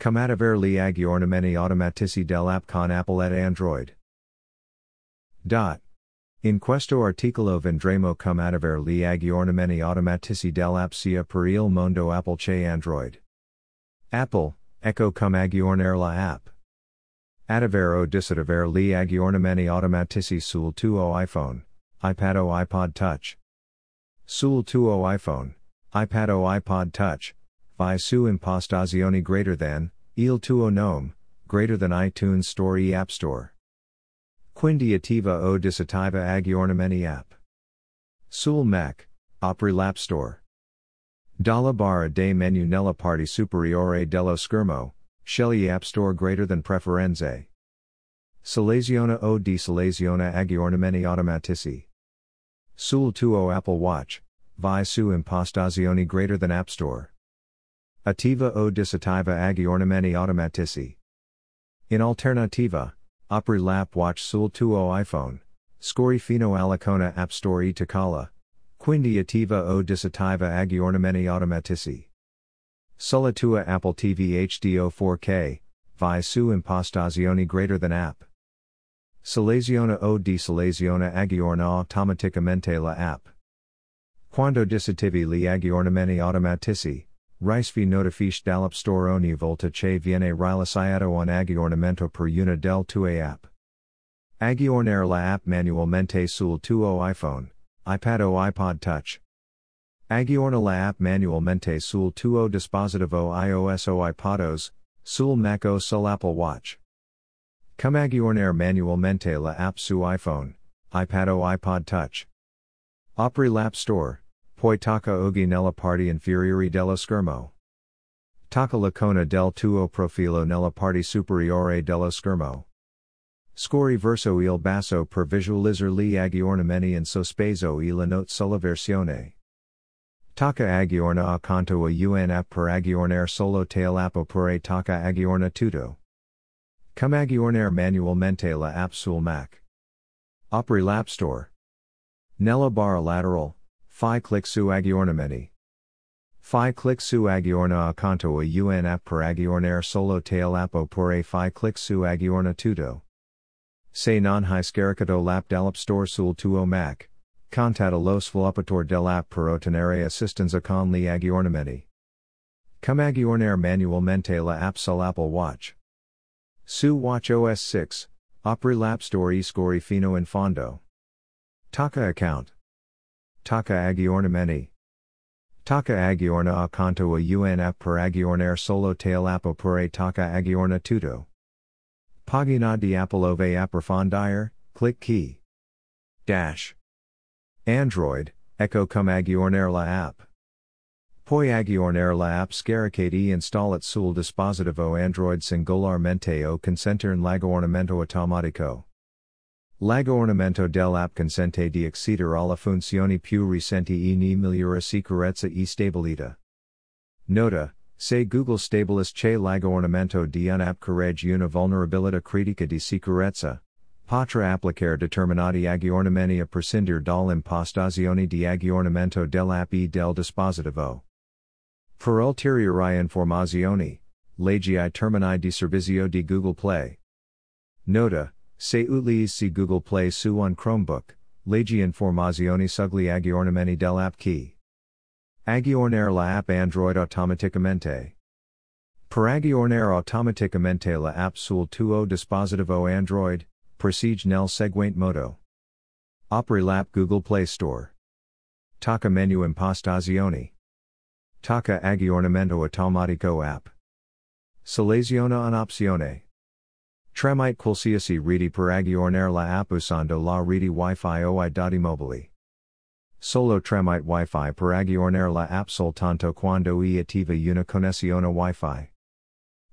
Comataver li aggiornamenti automatici dell'app con Apple et Android. Dot. In questo articolo vendremo comataver li aggiornamenti automatici dell'app sia per il mondo Apple che Android. Apple, ecco come aggiornare la app. Adavero disadaver li aggiornamenti automatici sul tuo iPhone, iPad o iPod Touch. Sul tuo iPhone, iPad o iPod Touch, Vi su impostazioni greater than, il tuo nome, greater than iTunes Store e App Store. Quindi attiva o disattiva aggiornamenti app. Sul Mac, apri l'App Store. Dalla barra dei menu nella parte superiore dello schermo, scegli App Store greater than preferenze. Seleziona o di deseleziona aggiornamenti automatici. Sul tuo Apple Watch, vi su impostazioni greater than App Store. Attiva o disattiva aggiornamenti automatici. In alternativa, apri l'app watch sul tuo iPhone, scori fino alla cona App Store e tocala, quindi attiva o disattiva aggiornamenti automatici. Sulla tua Apple TV HD o 4K, vi su impostazioni greater than app. Seleziona o deseleziona aggiorna automaticamente la app. Quando disattivi gli aggiornamenti automatici, Ricevi notifiche dall'app store ogni volta che viene rilasciato un aggiornamento per una del tue app. Aggiornare la app manualmente sul tuo iPhone, iPad o iPod Touch. Aggiorna la app manualmente sul tuo dispositivo iOS o iPadOS, sul Mac o sul Apple Watch. Come aggiornare manualmente la app su iPhone, iPad o iPod Touch. Apri l'App Store, poi tocca oggi nella parte inferiore dello schermo. Tocca l'icona del tuo profilo nella parte superiore dello schermo. Scori verso il basso per visualizzare gli aggiornamenti in sospeso e la note sulla versione. Tocca aggiorna accanto a un app per aggiornare solo tail app oppure tocca aggiorna tutto. Come aggiornare manualmente la app sul Mac. Apri l'App Store. Nella barra lateral, Fi click su aggiornamenti. Fi click su aggiorna accanto a un app per aggiornare solo tail app oppure fi click su aggiorna tutto. Se non hai scaricato l'app dall'app store sul tuo Mac, contatta lo sviluppatore dell'app per ottenere assistenza con gli aggiornamenti. Come aggiornare manualmente la app sull'Apple Watch. Su Watch OS 6, apri l'app store e scori fino in fondo. Tocca account. Taka aggiornamenti. Taka aggiorna accanto a un app per aggiornare solo tail app oppure taka agiorna tutto. Pagina di Apple ove approfondire, click key. Dash. Android, Echo come aggiornare la app. Poi aggiornare la app scaricate e install it sul dispositivo Android singolarmente o consentern l'aggiornamento automatico. L'aggiornamento dell'app consente di accedere alla funzioni più recenti e ne migliora sicurezza e stabilità. Nota, se Google stabilis che l'aggiornamento di un'app corregge una vulnerabilità critica di sicurezza, potrà applicare determinati aggiornamenti a prescindere dall'impostazione di aggiornamento dell'app e del dispositivo. Per ulteriori informazioni, leggi i termini di servizio di Google Play. Nota, Se utilizzi Google Play su un Chromebook, leggi informazioni sugli aggiornamenti dell'app key. Aggiornare la app Android automaticamente. Per aggiornare automaticamente la app sul tuo dispositivo Android, procedi nel seguente modo. Apri l'app Google Play Store. Tocca menu impostazioni. Tocca aggiornamento automatico app. Seleziona un'opzione. Tramite qualsiasi rete per aggiornare la app usando la rete Wi-Fi o i dati mobili. Solo tramite Wi-Fi per aggiornare la app soltanto quando è attiva una connessione Wi-Fi.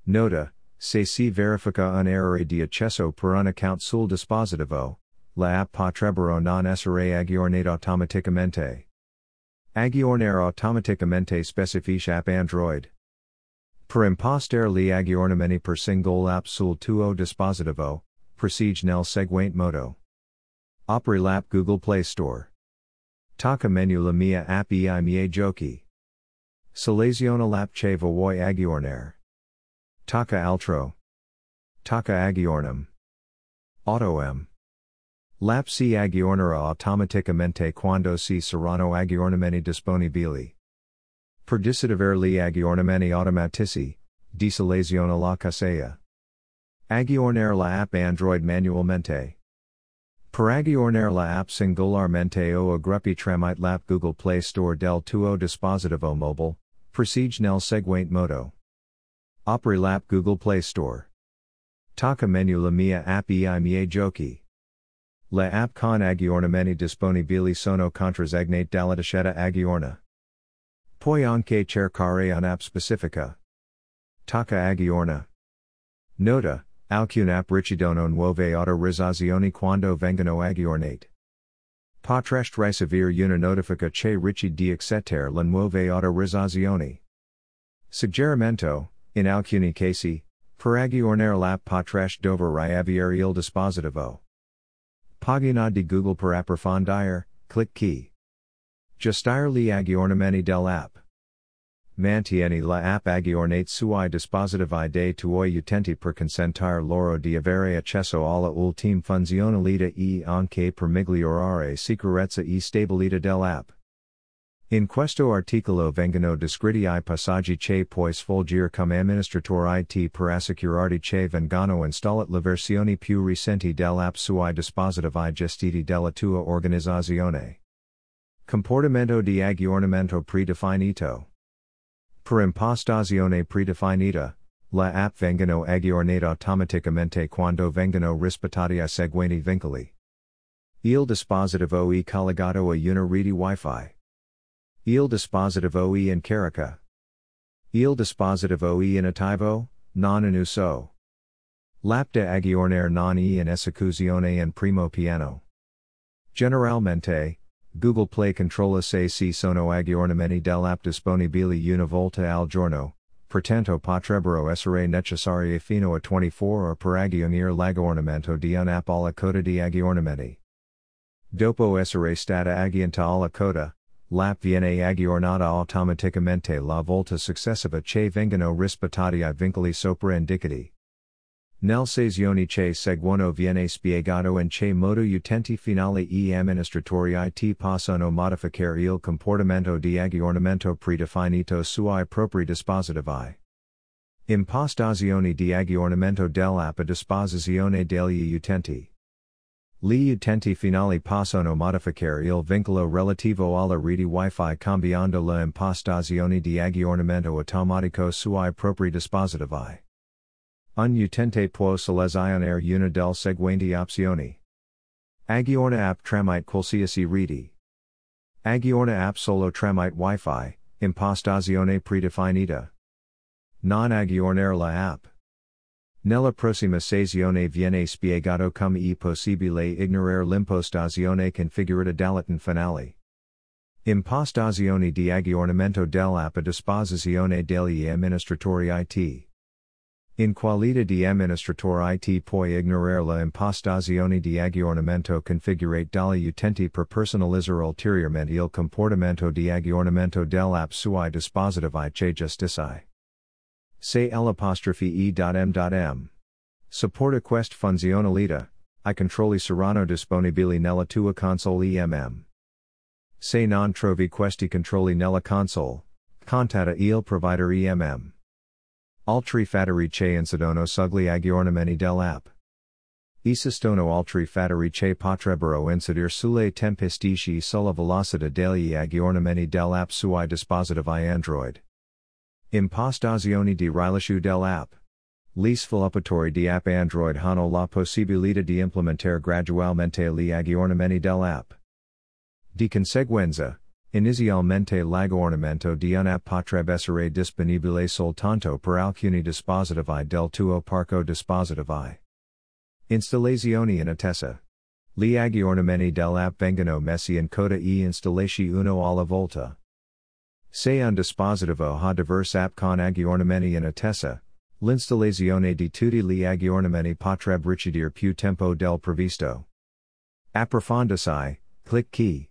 Nota, se si verifica un errore di accesso per un account sul dispositivo, la app potrebbero non essere aggiornate automaticamente. Aggiornare automaticamente specifiche app Android. Per impostare gli aggiornamenti per single app sul tuo dispositivo, procedi nel seguente modo. Apri l'app Google Play Store. Tocca menu la mia app e i miei giochi. Seleziona l'app che vuoi aggiornare. Taka altro. Taka agiornum. Auto M. Lap si agiornera automaticamente quando si saranno agiornamenti disponibili. Per dissidivere gli agiornamenti automatici, di selezione la casella. Agiornare la app Android manualmente. Per agiornare la app singolarmente o a gruppi tramite l'app Google Play Store del tuo dispositivo mobile, procede nel seguente modo. Apri l'app Google Play Store. Taka menu la mia app e i miei giochi. Le app con aggiornamenti disponibili sono contrasegnate dalla discetta aggiorna. Poi anche cercare un'app specifica. Taka aggiorna. Nota, alcune app ricedono nuove autorizzazioni quando vengono aggiornate. Potrest ricevere una notifica che ricci di accettare le nuove autorizzazioni. Suggerimento, in alcuni casi, per aggiornare l'app potrest dover riavere il dispositivo. Pagina di Google per approfondire, click key. Gestire gli aggiornamenti dell'app. Mantieni la app aggiornate sui dispositivi dei tuoi utenti per consentire loro di avere accesso alla ultima funzionalità e anche per migliorare sicurezza e stabilità dell'app. In questo articolo vengono descritti i passaggi che puoi svolgere come amministratore IT per assicurarti che vengano installate le versioni più recenti dell'app sui dispositivi gestiti dalla tua organizzazione. Comportamento di aggiornamento predefinito. Per impostazione predefinita, la app vengono aggiornate automaticamente quando vengono rispettati i seguenti vincoli. Il dispositivo è collegato a una rete Wi-Fi. Il dispositivo e in carica. Il dispositivo e inattivo, non in uso. L'app da aggiornare non e in esecuzione in primo piano. Generalmente, Google Play controlla se si sono aggiornamenti dell'app disponibili una volta al giorno, pertanto potrebbero essere necessarie fino a 24 ore per aggiornare l'aggiornamento di un'app alla coda di aggiornamenti. Dopo essere stata aggiornata alla coda, l'app viene aggiornata automaticamente la volta successiva che vengono rispettati i vincoli sopra indicati. Nel sesioni che seguono viene spiegato in che modo utenti finali e amministratori IT possono modificare il comportamento di aggiornamento predefinito sui propri dispositivi. Impostazione di aggiornamento dell'app a disposizione degli utenti. Gli utenti finali possono modificare il vincolo relativo alla rete Wi-Fi cambiando la impostazione di aggiornamento automatico sui propri dispositivi. Un utente può selezionare una delle seguenti opzioni. Aggiorna app tramite qualsiasi rete. Aggiorna app solo tramite Wi-Fi, impostazione predefinita. Non aggiornare la app. Nella prossima sessione viene spiegato come è possibile ignorare l'impostazione configurata dall'utente finale. Impostazione di aggiornamento dell'app a disposizione degli amministratori IT. In qualità di amministratore IT puoi ignorare la impostazione di aggiornamento configurate dagli utenti per personalizzare ulteriormente il comportamento di aggiornamento dell'app sui dispositivi che gestisci. Se l'apostrophe e.m.m. Supporta quest funzionalità, i controlli saranno disponibili nella tua console EMM. Se non trovi questi controlli nella console, contatta il provider EMM. Altri fattori che incidono sugli aggiornamenti dell'app. Esistono altri fattori che potrebbero incidere sulle tempistiche sulla velocità degli aggiornamenti dell'app sui dispositivi Android. Impostazioni di rilascio dell'app. Gli sviluppatori di app Android hanno la possibilità di implementare gradualmente gli aggiornamenti dell'app. Di conseguenza, inizialmente l'aggiornamento di un'app potrebbe essere disponibile soltanto per alcuni dispositivi del tuo parco dispositivi. Installazione in attesa. Gli aggiornamenti dell'app vengono messi in coda e installati uno alla volta. Se un dispositivo ha diverse app con aggiornamenti in attesa, l'installazione di tutti gli aggiornamenti potrebbe richiedere più tempo del previsto. Approfondisci, click key.